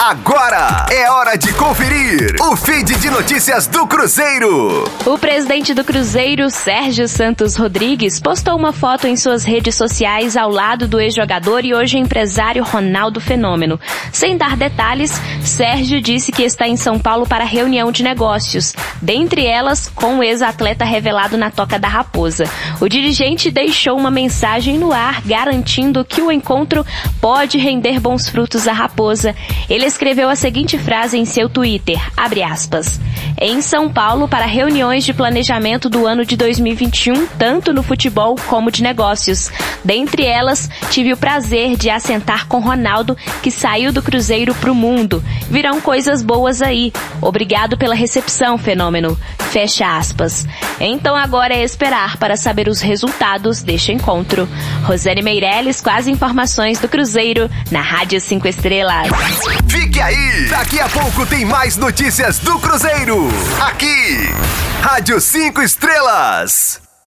Agora é hora de conferir o feed de notícias do Cruzeiro. O presidente do Cruzeiro, Sérgio Santos Rodrigues, postou uma foto em suas redes sociais ao lado do ex-jogador e hoje empresário Ronaldo Fenômeno. Sem dar detalhes, Sérgio disse que está em São Paulo para reunião de negócios, dentre elas com o ex-atleta revelado na Toca da Raposa. O dirigente deixou uma mensagem no ar garantindo que o encontro pode render bons frutos à Raposa. Ele escreveu a seguinte frase em seu Twitter, aspas, em São Paulo para reuniões de planejamento do ano de 2021, tanto no futebol como de negócios. Dentre elas, tive o prazer de assentar com Ronaldo, que saiu do Cruzeiro para o mundo. Virão coisas boas aí. Obrigado pela recepção, fenômeno. Fecha aspas. Então agora é esperar para saber os resultados deste encontro. Rosane Meirelles com as informações do Cruzeiro na Rádio 5 Estrelas. Fique aí! Daqui a pouco tem mais notícias do Cruzeiro. Aqui, Rádio 5 Estrelas.